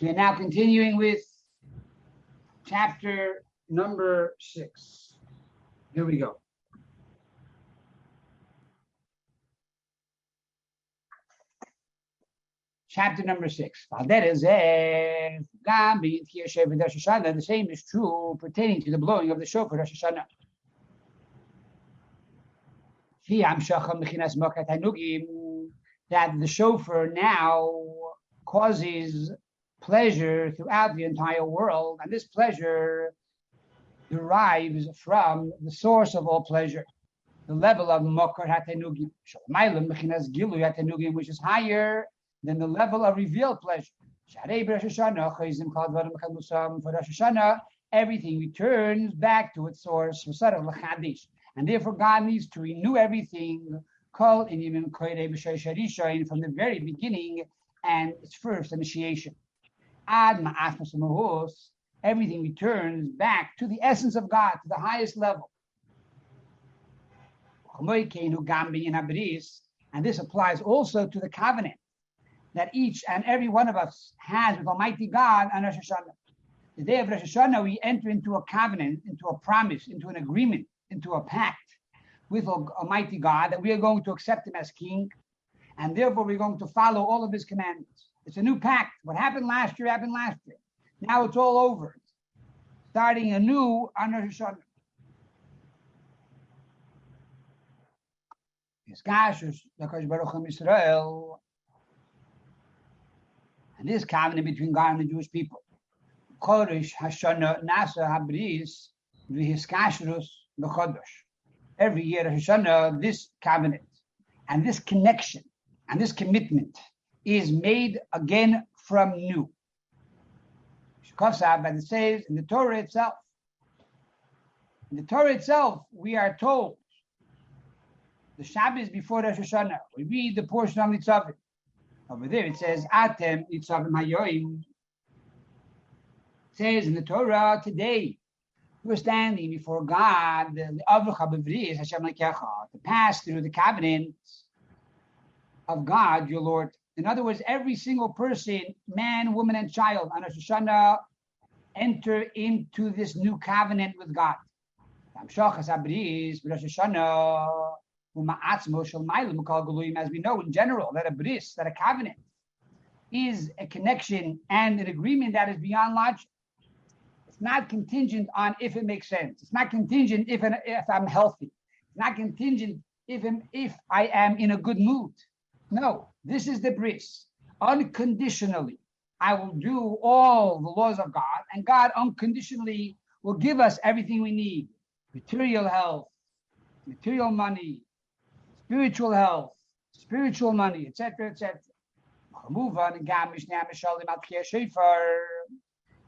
We are now continuing with chapter number six. Here we go. Chapter number six. The same is true pertaining to the blowing of the shofar Rosh Hashanah. That the shofar now causes pleasure throughout the entire world, and this pleasure derives from the source of all pleasure, the level of Mokar Hatenugim, which is higher than the level of revealed pleasure. For Rosh Hashanah, everything returns back to its source, and therefore God needs to renew everything from the very beginning and its first initiation. Ad everything returns back to the essence of God, to the highest level. And this applies also to the covenant that each and every one of us has with Almighty God on Rosh Hashanah. The day of Rosh Hashanah, we enter into a covenant, into a promise, into an agreement, into a pact with Almighty God that we are going to accept Him as King, and therefore we're going to follow all of His commandments. It's a new pact. What happened last year happened last year. Now it's all over. Starting anew Rosh Hashanah. Israel, and this covenant between God and the Jewish people. Kodesh Hashanah Nasa Habris V'Hiskashrus B'Chodosh. Every year Hashanah, this covenant and this connection and this commitment is made again from new. But it says in the Torah itself, in the Torah itself, we are told the Shabbos before Rosh Hashanah. We read the portion of Nitzavim. Over there it says Atem Nitzavim Hayoim. It says in the Torah today we're standing before God, the Hashem to pass through the covenant of God, your Lord. In other words, every single person, man, woman, and child on Rosh Hashanah enter into this new covenant with God. As we know in general, that a bris, that a covenant, is a connection and an agreement that is beyond logic. It's not contingent on if it makes sense. It's not contingent if, if I'm healthy. It's not contingent if, if I am in a good mood. No, this is the bris. Unconditionally, I will do all the laws of God, and God unconditionally will give us everything we need material health, material money, spiritual health, spiritual money, etc., etc.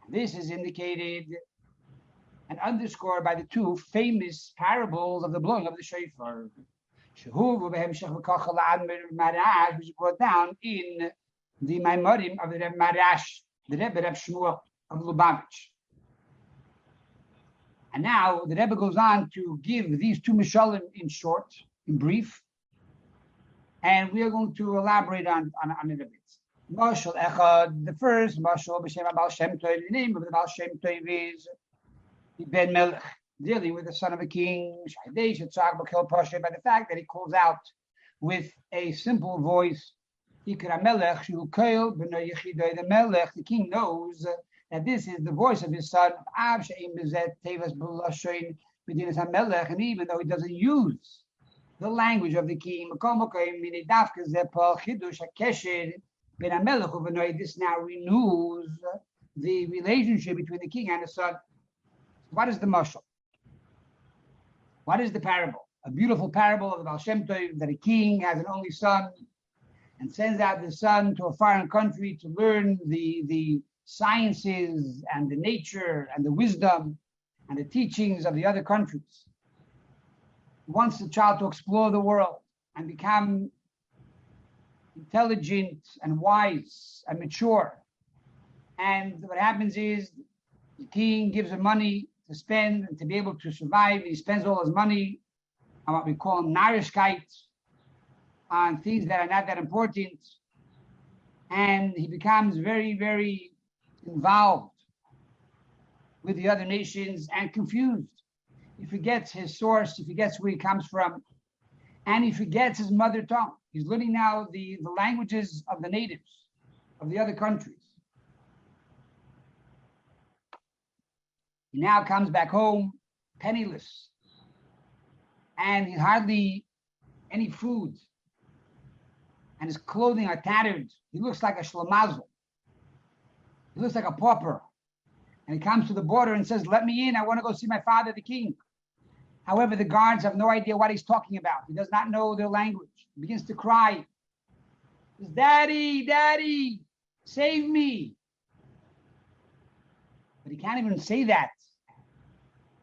This is indicated and underscored by the two famous parables of the blowing of the shofar which is brought down in the Maimorim of the Reb Maharash, the Rebbe Reb Shmuel of Lubavitch. And now the Rebbe goes on to give these two Mishalim in short, in brief, and we are going to elaborate on, on, on it a bit. Mashal Echad, the first Mashal B'Shem Abal Shem Tov, the name of the Baal Shem Tov is Ben Melech dealing with the son of a king, by the fact that he calls out with a simple voice. The melech, the king knows that this is the voice of his son, and even though he doesn't use the language of the king, this now renews the relationship between the king and the son. What is the mashal? What is the parable? A beautiful parable of the Baal Shem Tov, that a king has an only son and sends out the son to a foreign country to learn the, the sciences and the nature and the wisdom and the teachings of the other countries. He wants the child to explore the world and become intelligent and wise and mature. And what happens is the king gives him money to spend and to be able to survive. He spends all his money on what we call narishkeit, on things that are not that important. And he becomes very, very involved with the other nations and confused. He forgets his source, he forgets where he comes from, and he forgets his mother tongue. He's learning now the, the languages of the natives of the other countries. He now comes back home penniless, and he hardly any food, and his clothing are tattered. He looks like a shlamazel. He looks like a pauper. And he comes to the border and says, Let me in. I want to go see my father, the king. However, the guards have no idea what he's talking about. He does not know their language. He begins to cry. He says, Daddy, Daddy, save me. But he can't even say that.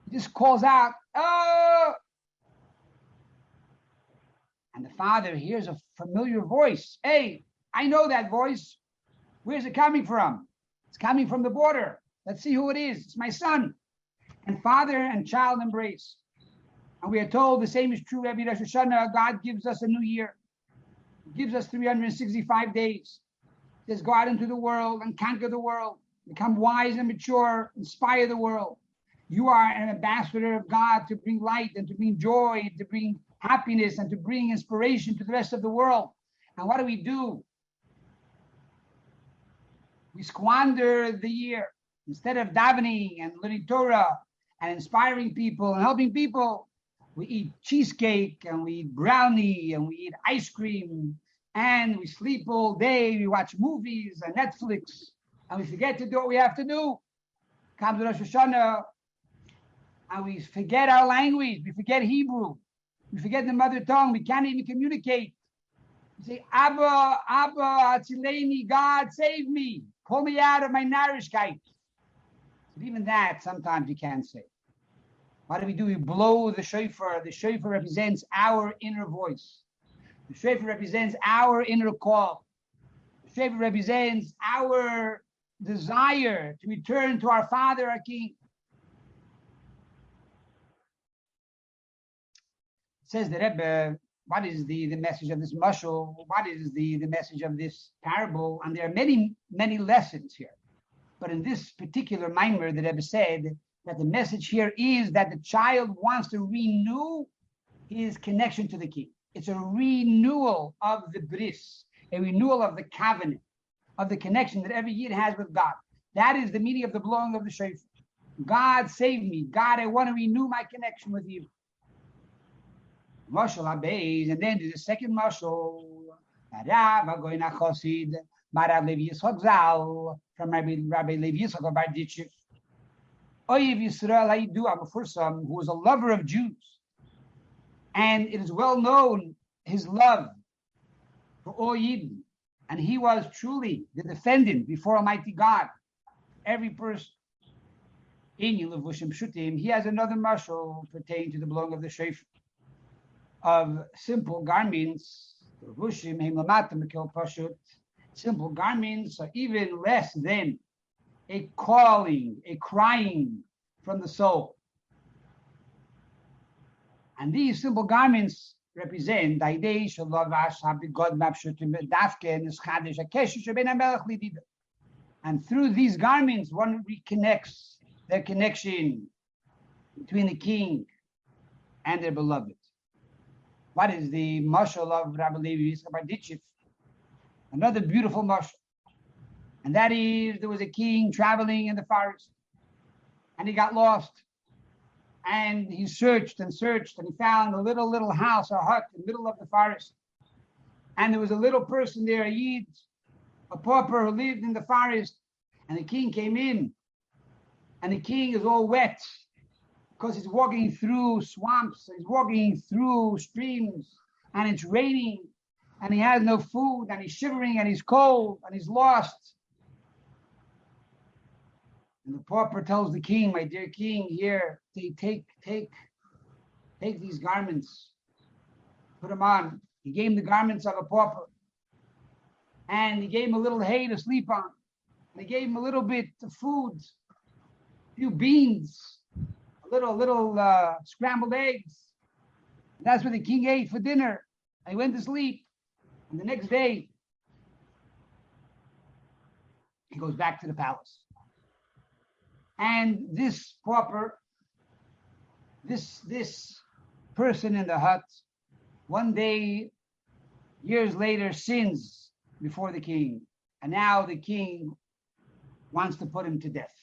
He just calls out, Oh! And the father hears a familiar voice. Hey, I know that voice. Where's it coming from? It's coming from the border. Let's see who it is. It's my son. And father and child embrace. And we are told the same is true every Rosh Hashanah. God gives us a new year. He gives us 365 days. Says, go out into the world and conquer the world. Become wise and mature. Inspire the world. You are an ambassador of God to bring light and to bring joy, and to bring happiness and to bring inspiration to the rest of the world. And what do we do? We squander the year. Instead of davening and learning Torah and inspiring people and helping people, we eat cheesecake and we eat brownie and we eat ice cream and we sleep all day. We watch movies and Netflix and we forget to do what we have to do. Comes Rosh Hashanah and we forget our language. We forget Hebrew. We forget the mother tongue. We can't even communicate. We say, Abba, Abba, Atzileni, God, save me. Pull me out of my narishkeit. But even that, sometimes you can't say. What do we do? We blow the shofar. The shofar represents our inner voice. The shofar represents our inner call. The shofar represents our desire to return to our Father, our King. Says the Rebbe, what is the, the message of this mushal? What is the, the message of this parable? And there are many, many lessons here. But in this particular mimer, the Rebbe said that the message here is that the child wants to renew his connection to the king. It's a renewal of the bris, a renewal of the covenant, of the connection that every yid has with God. That is the meaning of the blowing of the shofar. God save me. God, I want to renew my connection with you. Mashal Abeis, and then a second Mashal, Rav Agoina Chosid, Marav Levi Yitzchak Zal, from Rabbi, Rabbi Levi Yitzchak of Barditchev. Oyev Yisrael Haidu Abafursam, who was a lover of Jews. And it is well known his love for all Yidden. And he was truly the defendant before Almighty God. Every person in Yilavushim Shutim, he has another mashal pertaining to the blowing of the shofar of simple garments, simple garments are even less than a calling, a crying from the soul. And these simple garments represent and through these garments one reconnects their connection between the king and their beloved. What is the mashal of Rabbi Levi Yitzchak Another beautiful mashal. And that is there was a king traveling in the forest and he got lost. And he searched and searched and he found a little, little house, a hut in the middle of the forest. And there was a little person there, a Yid, a pauper who lived in the forest. And the king came in and the king is all wet because he's walking through swamps, he's walking through streams, and it's raining, and he has no food, and he's shivering, and he's cold, and he's lost. And the pauper tells the king, "My dear king, here, take, take, take, take these garments, put them on." He gave him the garments of a pauper, and he gave him a little hay to sleep on. And he gave him a little bit of food, a few beans, little little uh, scrambled eggs. That's what the king ate for dinner. And he went to sleep. And the next day, he goes back to the palace. And this pauper, this this person in the hut, one day, years later, sins before the king. And now the king wants to put him to death.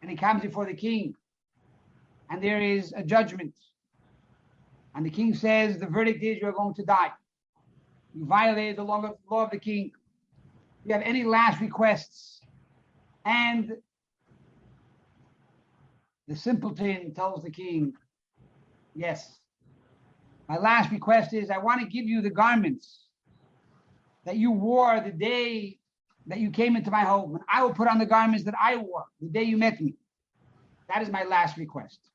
And he comes before the king. And there is a judgment. And the king says, the verdict is you're going to die. You violated the law of, the king. You have any last requests? And the simpleton tells the king, Yes. My last request is I want to give you the garments that you wore the day that you came into my home, and I will put on the garments that I wore the day you met me. That is my last request.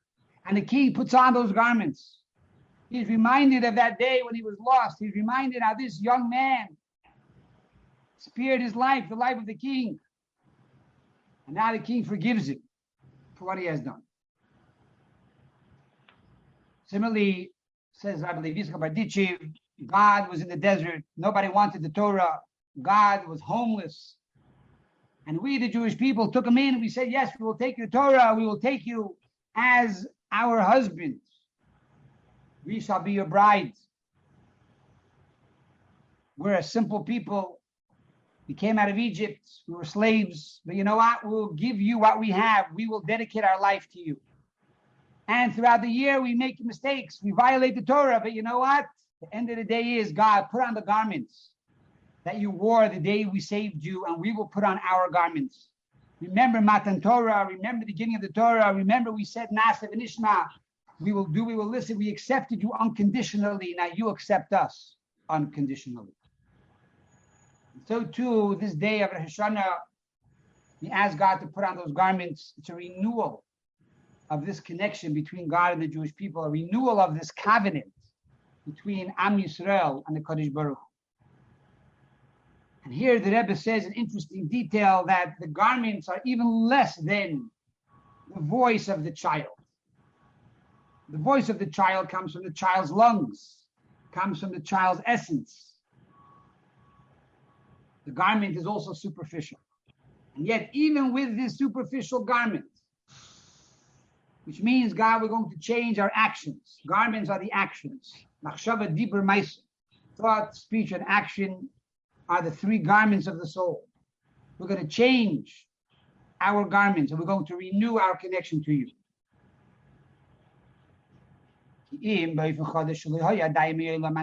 And the king puts on those garments. He's reminded of that day when he was lost. He's reminded how this young man spared his life, the life of the king. And now the king forgives him for what he has done. Similarly, says Rabbi Levi Bardichev, God was in the desert. Nobody wanted the Torah. God was homeless. And we, the Jewish people, took him in we said, Yes, we will take your Torah. We will take you as our husbands. We shall be your brides. We're a simple people. We came out of Egypt. We were slaves. But you know what? We'll give you what we have. We will dedicate our life to you. And throughout the year, we make mistakes. We violate the Torah. But you know what? The end of the day is God, put on the garments that you wore the day we saved you, and we will put on our garments. Remember Matan Torah, remember the beginning of the Torah, remember we said Nasav and Ishma. We will do, we will listen. We accepted you unconditionally. Now you accept us unconditionally. So too, this day of Rosh Hashanah, we ask God to put on those garments. It's a renewal of this connection between God and the Jewish people, a renewal of this covenant between Am Yisrael and the Kodesh Baruch. And here the Rebbe says an interesting detail that the garments are even less than the voice of the child. The voice of the child comes from the child's lungs, comes from the child's essence. The garment is also superficial. And yet, even with this superficial garment, which means, God, we're going to change our actions. Garments are the actions. Machshava, deeper. Thought, speech, and action are the three garments of the soul. We're going to change our garments and we're going to renew our connection to you.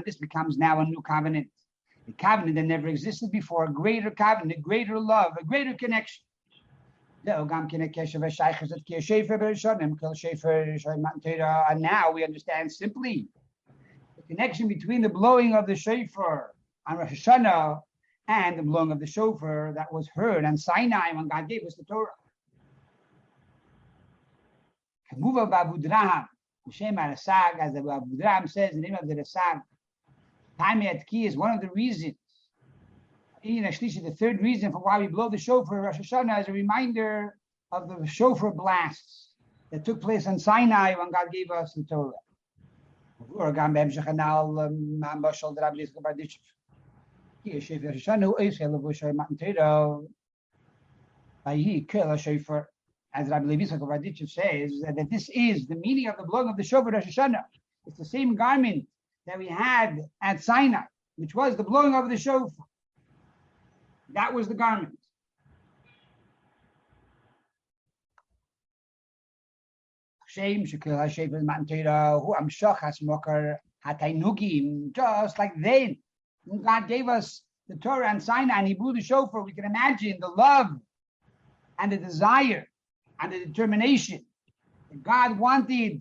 This becomes now a new covenant. A covenant that never existed before, a greater covenant, a greater love, a greater connection. Uh, and now we understand simply the connection between the blowing of the shofar on Rosh Hashanah and the blowing of the shofar that was heard on Sinai when God gave us the Torah. Kamuva Babudraham, Hashem Arasag, as the Abudraham says, the name of the Rasag, Time at Ki is one of the reasons In Ashlishi, the third reason for why we blow the shofar Rosh Hashanah is a reminder of the shofar blasts that took place on Sinai when God gave us the Torah. As Rabbi Levi Sakavadich says, that this is the meaning of the blowing of the shofar Rosh Hashanah. It's the same garment that we had at Sinai, which was the blowing of the shofar. That was the garment. Just like then, when God gave us the Torah and Sinai and He blew the shofar, we can imagine the love and the desire and the determination that God wanted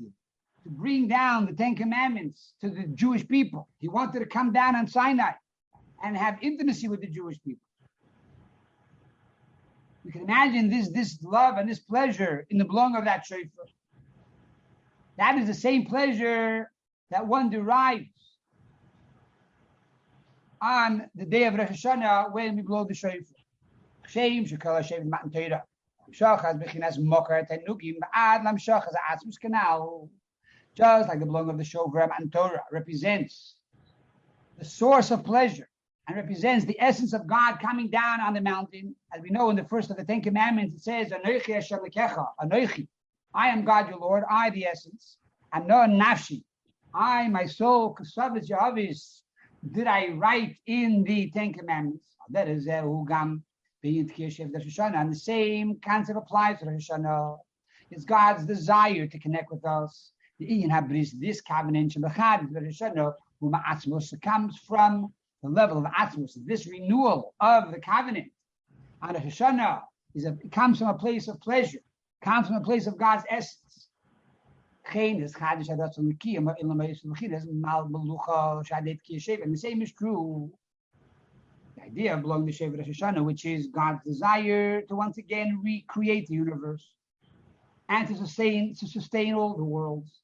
to bring down the Ten Commandments to the Jewish people. He wanted to come down on Sinai and have intimacy with the Jewish people. You can imagine this, this love and this pleasure in the blowing of that shofar. That is the same pleasure that one derives on the day of Rosh Hashanah when we blow the shofar. Shem shekala shem matan Torah. Shachas bechinas mokar tenugim ba'ad lam shachas atzmus. Just like the blowing of the shofar and Torah represents the source of pleasure and represents the essence of God coming down on the mountain. As we know in the first of the Ten Commandments, it says, Anoichi Hashem lekecha, Anoichi. I am God, your Lord, I the essence. And no nafshi. I, my soul, kasavis Yahavis, did I write in the Ten Commandments. Oh, that is eh, Hugam being And the same concept applies to Rosh Hashanah. It's God's desire to connect with us. The Ian Habris, this covenant, Rosh Hashanah, comes from the level of Atzmus, this renewal of the covenant. And Hashanah is a, comes from a place of pleasure, comes from a place of God's essence. And the same is true. The idea of belonging to Shevet Hashanah, which is God's desire to once again recreate the universe and to sustain to sustain all the worlds.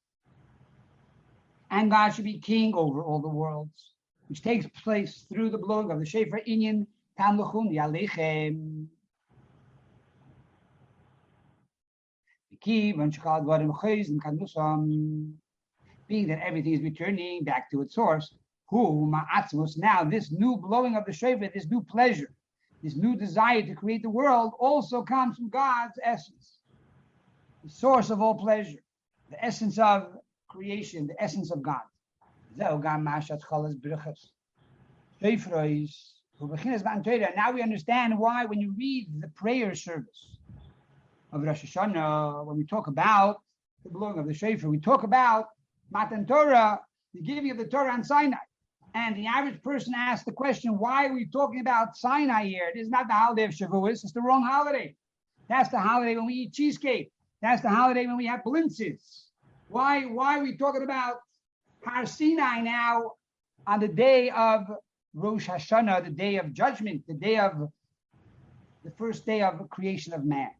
And God should be king over all the worlds which takes place through the blowing of the Shofar Inyan Tamluchun Yalechem. Being that everything is returning back to its source, who ma'atzmos now this new blowing of the shofar, this new pleasure, this new desire to create the world also comes from God's essence, the source of all pleasure, the essence of creation, the essence of God. Now we understand why when you read the prayer service of Rosh Hashanah, when we talk about the blowing of the shofar, we talk about Matan Torah, the giving of the Torah on Sinai. And the average person asks the question, why are we talking about Sinai here? It is not the holiday of Shavuos, it's the wrong holiday. That's the holiday when we eat cheesecake. That's the holiday when we have blintzes. Why, why are we talking about Har Sinai now on the day of Rosh Hashanah, the day of judgment, the day of the first day of creation of man.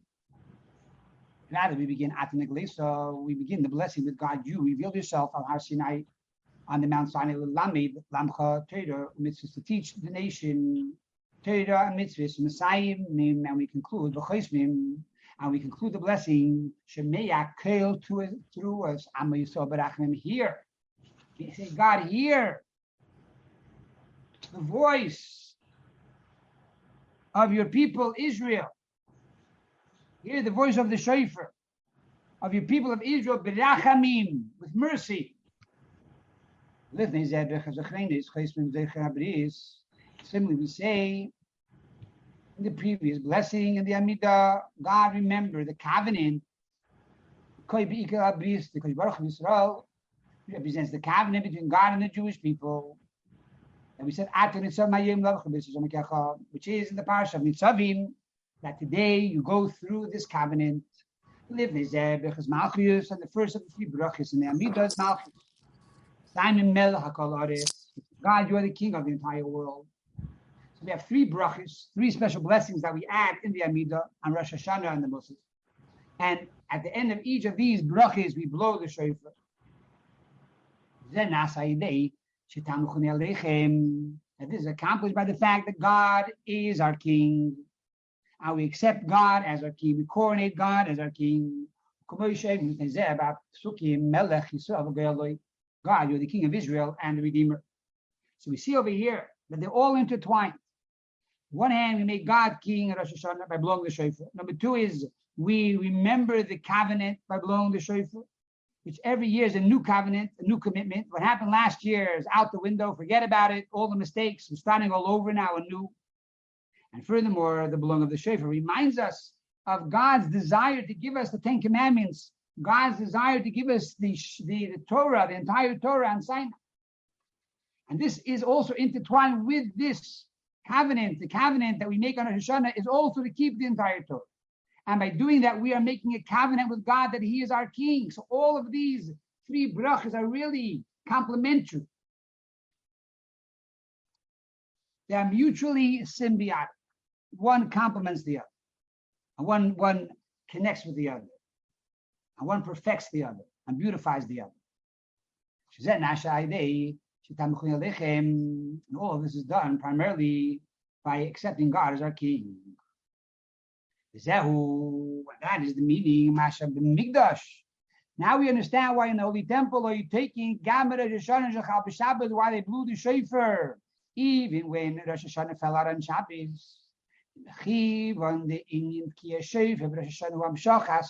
Rather, we begin at Atanigli, so we begin the blessing with God. You revealed yourself on Har Sinai, on the Mount Sinai, Lamed, Lamcha, Torah, mitzvahs to teach the nation, Torah and mitzvahs, Messiah, and we conclude, and we conclude the blessing, Shemeya Kail through us, Amma Yisrael Barachim here. He God, hear the voice of your people, Israel. Hear the voice of the shofar of your people of Israel, berachamim, with mercy. Similarly, we say in the previous blessing in the Amidah, God remember the covenant. Israel represents the covenant between God and the Jewish people. And we said, which is in the parish of that today you go through this covenant. Live because Malchus and the first of the three brachas in the Amidah is Malchus. Simon Mel God, you are the king of the entire world. So we have three brachas, three special blessings that we add in the Amidah on Rosh Hashanah and the Muslims. And at the end of each of these brachas, we blow the shofar. That this is accomplished by the fact that God is our King. And we accept God as our King. We coronate God as our King. God, you're the King of Israel and the Redeemer. So we see over here that they're all intertwined. One hand, we make God King at Rosh Hashanah by blowing the shofar. Number two is we remember the covenant by blowing the shofar which every year is a new covenant, a new commitment. What happened last year is out the window. Forget about it. All the mistakes. We're starting all over now anew. And furthermore, the belong of the Shofar reminds us of God's desire to give us the Ten Commandments, God's desire to give us the, the, the Torah, the entire Torah and Sinai. And this is also intertwined with this covenant. The covenant that we make on Hashanah is also to keep the entire Torah. And by doing that, we are making a covenant with God that He is our King. So all of these three brachas are really complementary. They are mutually symbiotic. One complements the other. And one, one connects with the other. And one perfects the other and beautifies the other. And all of this is done primarily by accepting God as our King. That is the meaning, Masha Migdash. Now we understand why in the Holy Temple are you taking Gamera Yeshana Shachal B'Shabbat, why they blew the shofar. even when Rosh Hashanah fell out on Shabbos. The Indian Kiyashev of Rosh Hashanah Amshachas,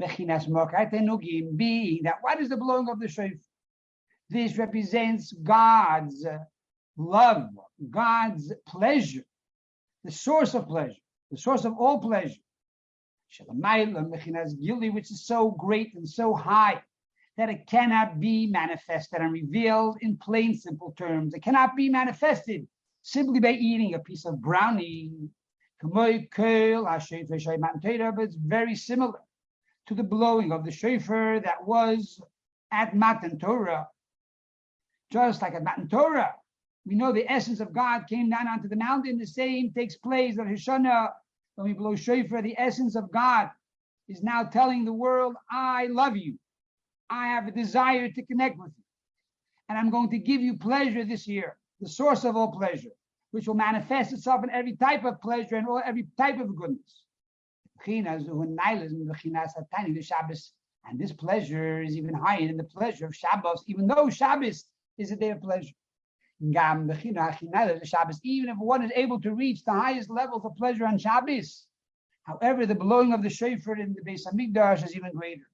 Bechinas Mokar Tenugim, being that what is the blowing of the shofar? This represents God's love, God's pleasure, the source of pleasure, the source of all pleasure. gili, Which is so great and so high that it cannot be manifested and revealed in plain, simple terms. It cannot be manifested simply by eating a piece of brownie. But it's very similar to the blowing of the shofar that was at Matan Torah. Just like at Matan Torah, we know the essence of God came down onto the mountain. The same takes place at Hashanah when we blow shofar. The essence of God is now telling the world, I love you. I have a desire to connect with you. And I'm going to give you pleasure this year, the source of all pleasure, which will manifest itself in every type of pleasure and all, every type of goodness. And this pleasure is even higher than the pleasure of Shabbos, even though Shabbos is a day of pleasure. Even if one is able to reach the highest levels of pleasure on Shabbos, however, the blowing of the shofar in the Beis Hamikdash is even greater.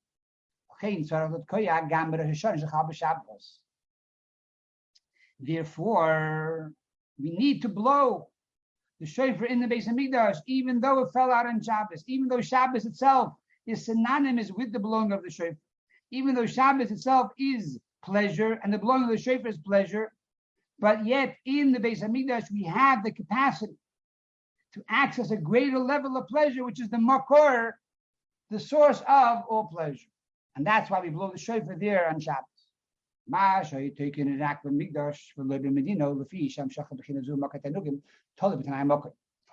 Therefore, we need to blow the shofar in the Beis Hamikdash, even though it fell out on Shabbos, even though Shabbos itself is synonymous with the blowing of the shofar, even though Shabbos itself is pleasure and the blowing of the shofar is pleasure, but yet in the Beis Hamikdash we have the capacity to access a greater level of pleasure, which is the makor, the source of all pleasure. And that's why we blow the shofar there on Shabbos.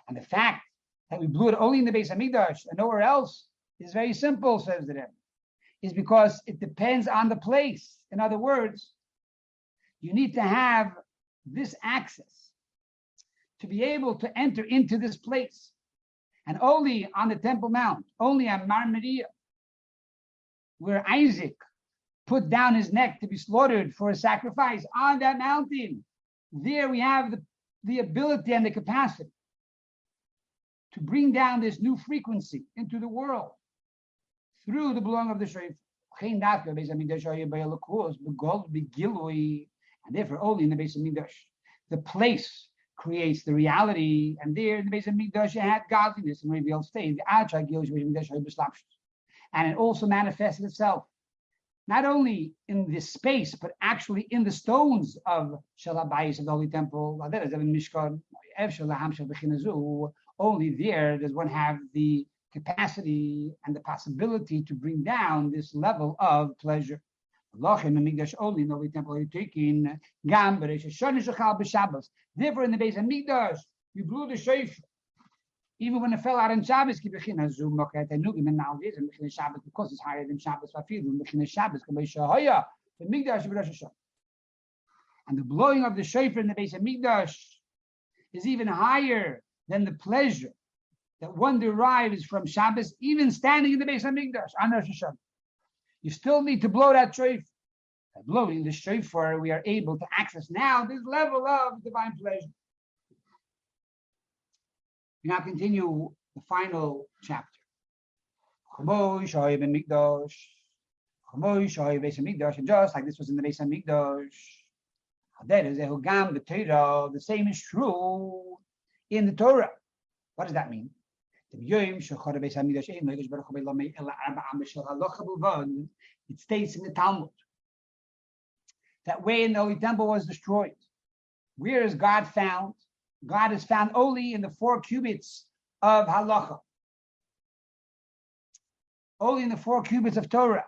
And the fact that we blew it only in the base of Hamikdash and nowhere else is very simple, says the Rebbe, is because it depends on the place. In other words, you need to have this access to be able to enter into this place. And only on the Temple Mount, only on Har Moriah, where Isaac put down his neck to be slaughtered for a sacrifice on that mountain. There we have the, the ability and the capacity to bring down this new frequency into the world through the blowing of the shofar. And therefore, only in the base of Hamikdash, the place creates the reality, and there in the Beis Hamikdash, you had godliness and revealed state. And it also manifested itself not only in this space, but actually in the stones of Shalabayis of the Holy Temple. Only there does one have the capacity and the possibility to bring down this level of pleasure. Allah in the Holy Temple are taking bishabas. Therefore, in the base of Migdash, we blew the shofar even when it fell out in Shabbos, because it's higher than Shabbos, and the blowing of the shofar in the base of Migdash is even higher than the pleasure that one derives from Shabbos, even standing in the base of Migdash on Rosh Hashanah. You still need to blow that shofar. By blowing the shofar, we are able to access now this level of divine pleasure. We now continue the final chapter. And just like this was in the Beis Hamikdash, the same is true in the Torah. What does that mean? It states in the Talmud that when the Holy Temple was destroyed, where is God found? God is found only in the four cubits of halacha, only in the four cubits of Torah.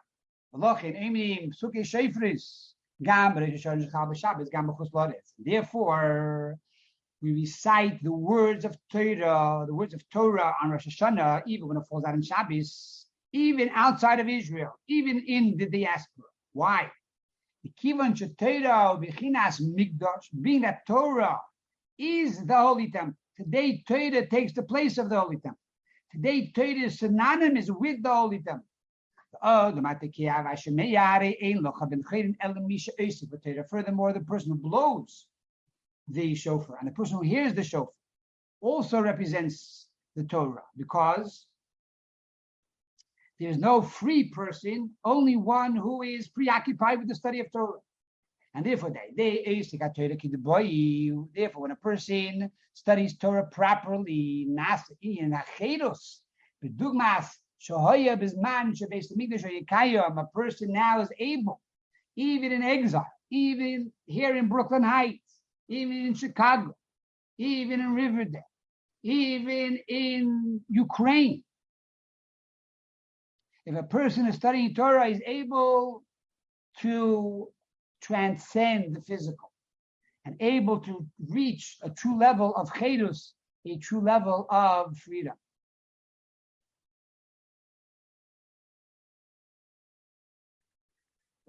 Therefore, we recite the words of Torah, the words of Torah on Rosh Hashanah, even when it falls out in Shabbos, even outside of Israel, even in the diaspora. Why? Being that Torah is the Holy Temple. Today, Torah takes the place of the Holy Temple. Today, Torah is synonymous with the Holy Temple. Oh, furthermore, the person who blows the shofar. And the person who hears the shofar also represents the Torah because there is no free person, only one who is preoccupied with the study of Torah. And therefore, they, they therefore, when a person studies Torah properly, nas in achedos, bedugmas, shohoya bizman shebeis mikdash a person now is able, even in exile, even here in Brooklyn Heights, even in Chicago, even in Riverdale, even in Ukraine. If a person is studying Torah, is able to transcend the physical and able to reach a true level of chedus, a true level of freedom.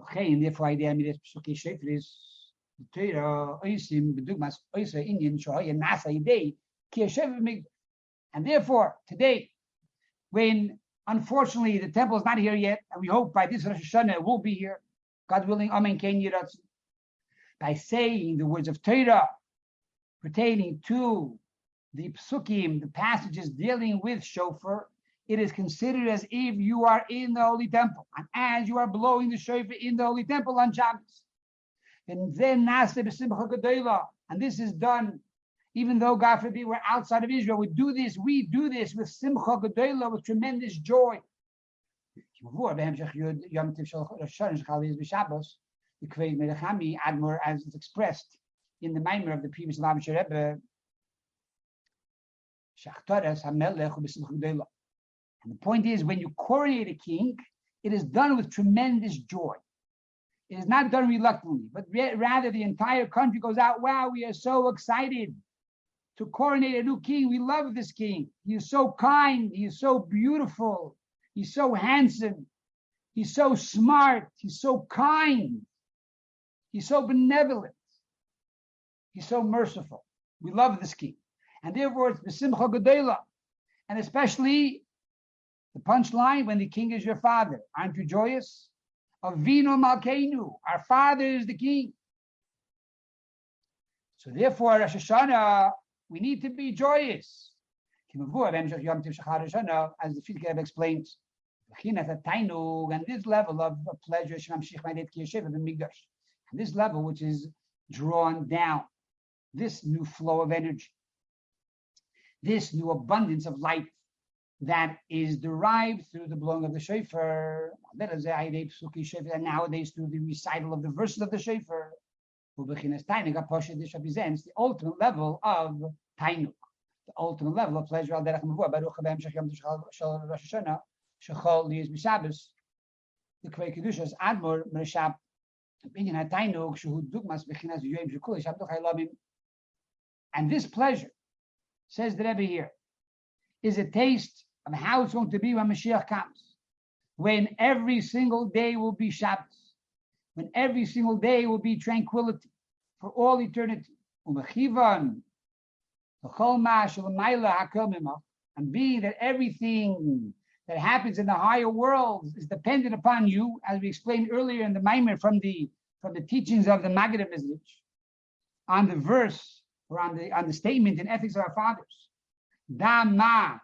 Okay, and therefore, idea midas psuki shefer is the Torah oisim bedugmas oisa Indian shoya nasa idei ki and therefore today, when unfortunately the temple is not here yet, and we hope by this Rosh Hashanah it will be here, God willing, Amen Ken by saying the words of Torah pertaining to the psukim, the passages dealing with shofar, it is considered as if you are in the holy temple, and as you are blowing the shofar in the holy temple on Shabbos. And then and this is done even though God forbid we're outside of Israel. We do this, we do this with Simcha Gedolah, with tremendous joy the Kvei Merechami Admor as it's expressed in the Maimer of the previous Lamash Rebbe, and the point is, when you coronate a king, it is done with tremendous joy. It is not done reluctantly, but rather the entire country goes out. Wow, we are so excited to coronate a new king. We love this king. He is so kind. He is so beautiful. He's so handsome. He's so smart. He's so kind. He's so benevolent. He's so merciful. We love this king. And therefore, it's Besimcha Gedela. And especially the punchline when the king is your father. Aren't you joyous? Avinu Malkeinu. Our father is the king. So therefore, Rosh Hashanah, we need to be joyous. As the Fitzgerald explains, and this level of pleasure, and this level, which is drawn down, this new flow of energy, this new abundance of light that is derived through the blowing of the shofar, and nowadays through the recital of the verses of the shofar, represents the ultimate level of tainuk, the ultimate level of pleasure. The Kvei Kedushas Admor Mershab and this pleasure, says the Rebbe here, is a taste of how it's going to be when Mashiach comes. When every single day will be Shabbos. When every single day will be tranquility for all eternity. And being that everything that happens in the higher worlds is dependent upon you, as we explained earlier in the Maimer from the from the teachings of the Maggid on the verse or on the on the statement in Ethics of Our Fathers. Dama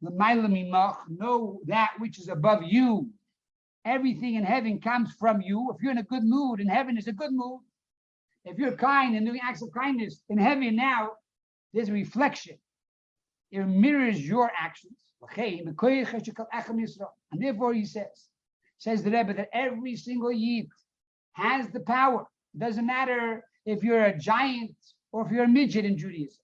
know that which is above you. Everything in heaven comes from you. If you're in a good mood, in heaven is a good mood. If you're kind and doing acts of kindness in heaven now, there's a reflection. It mirrors your actions. And therefore he says, says the Rebbe that every single Yid has the power. It doesn't matter if you're a giant or if you're a midget in Judaism.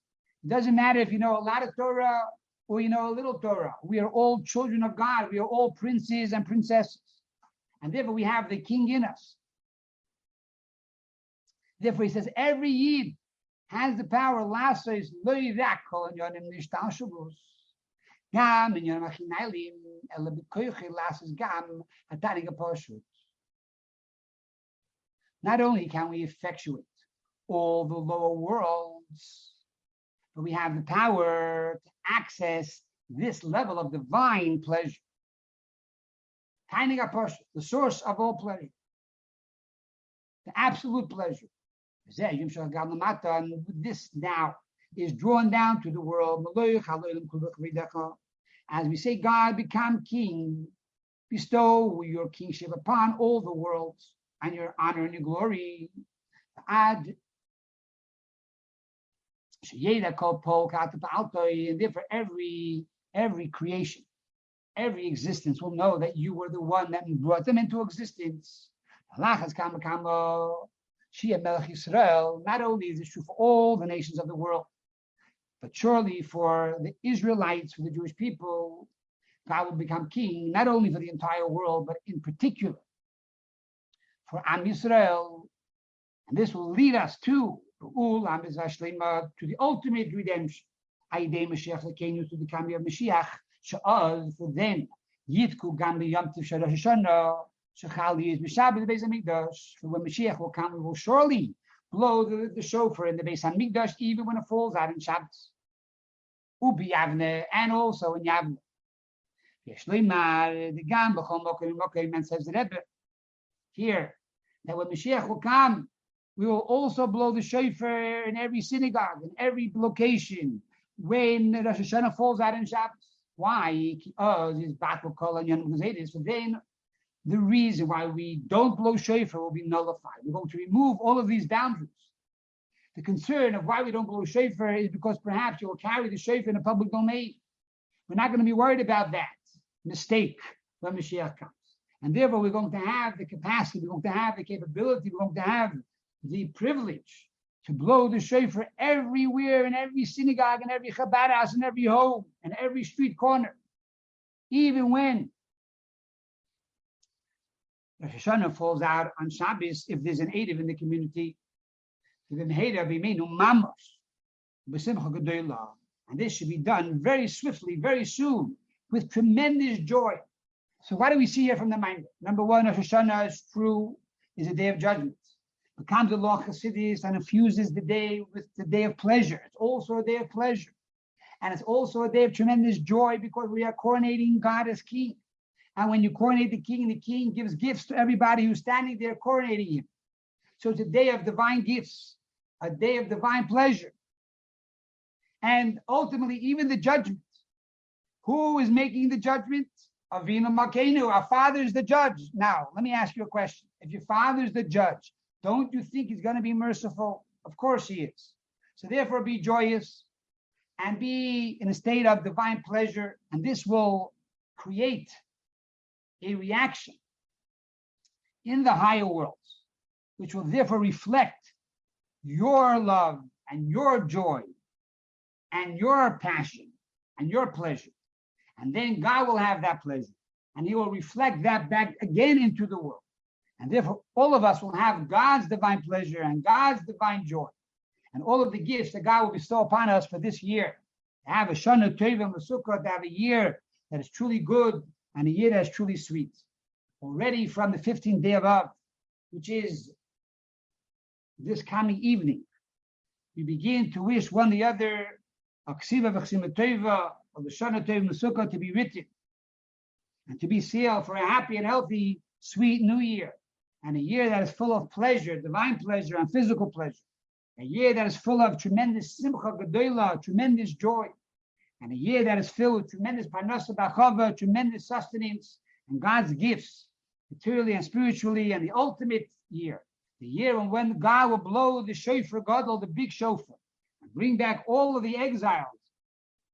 It doesn't matter if you know a lot of Torah or you know a little Torah. We are all children of God. We are all princes and princesses. And therefore we have the king in us. Therefore he says every Yid has the power. Not only can we effectuate all the lower worlds, but we have the power to access this level of divine pleasure. the source of all pleasure, the absolute pleasure, this now is drawn down to the world. As we say, God become king, bestow your kingship upon all the worlds and your honor and your glory. Add and therefore every every creation, every existence will know that you were the one that brought them into existence. Allah has come, oh, Shia Melech Yisrael, not only is this true for all the nations of the world, but surely for the Israelites, for the Jewish people, God will become king, not only for the entire world, but in particular for Am Yisrael. And this will lead us to to the ultimate redemption. Aydei Mashiach Lekenu to the coming of Mashiach, for then, Yitku Gam Yom Tiv Shalosh Hashanah, Shechali is Mishabed the Beis Hamikdash. For when Mashiach will come, we will surely blow the, the shofar in the Beis Hamikdash, even when it falls out in Shabbos. Ubi Yavne, and also in Yavne. The here, that when Mashiach will come, we will also blow the shofar in every synagogue, in every location, when Rosh Hashanah falls out in Shabbos. Why? Because oh, it's battle call and Yom So then the reason why we don't blow shofar will be nullified. We're going to remove all of these boundaries. The concern of why we don't blow shofar is because perhaps you will carry the shofar in a public domain. We're not going to be worried about that mistake when Mashiach comes. And therefore, we're going to have the capacity, we're going to have the capability, we're going to have the privilege to blow the shofar everywhere in every synagogue, in every Chabad house, in every home, and every street corner. Even when Rosh Hashanah falls out on Shabbos, if there's an Eidiv in the community, and this should be done very swiftly, very soon, with tremendous joy. So what do we see here from the mind? Number one, Rosh Hashanah is true, is a day of judgment. It Becomes a law Chassidis and infuses the day with the day of pleasure. It's also a day of pleasure. And it's also a day of tremendous joy because we are coronating God as king. And when you coronate the king, the king gives gifts to everybody who's standing there coronating him. So it's a day of divine gifts, a day of divine pleasure. And ultimately, even the judgment. Who is making the judgment? Avinu Malkeinu, our father is the judge. Now, let me ask you a question. If your father is the judge, don't you think he's going to be merciful? Of course he is. So therefore, be joyous and be in a state of divine pleasure, and this will create a reaction in the higher worlds, which will therefore reflect your love and your joy and your passion and your pleasure. And then God will have that pleasure and he will reflect that back again into the world. And therefore, all of us will have God's divine pleasure and God's divine joy and all of the gifts that God will bestow upon us for this year. To have a Shana Tova Umesukah, to have a year that is truly good and a year that is truly sweet. Already from the 15th day of Av, which is this coming evening, we begin to wish one the other Aksiva Tova of the Shana to be written and to be sealed for a happy and healthy, sweet new year and a year that is full of pleasure, divine pleasure and physical pleasure, a year that is full of tremendous simcha gedola, tremendous joy, and a year that is filled with tremendous parnasa bachava, tremendous sustenance, and God's gifts, materially and spiritually, and the ultimate year, the year when God will blow the shofar gadol, the big shofar, and bring back all of the exiles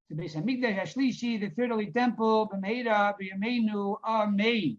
to Beis Hamikdash Hashlishi, the third holy temple, Bimheira, B'yameinu, Amen.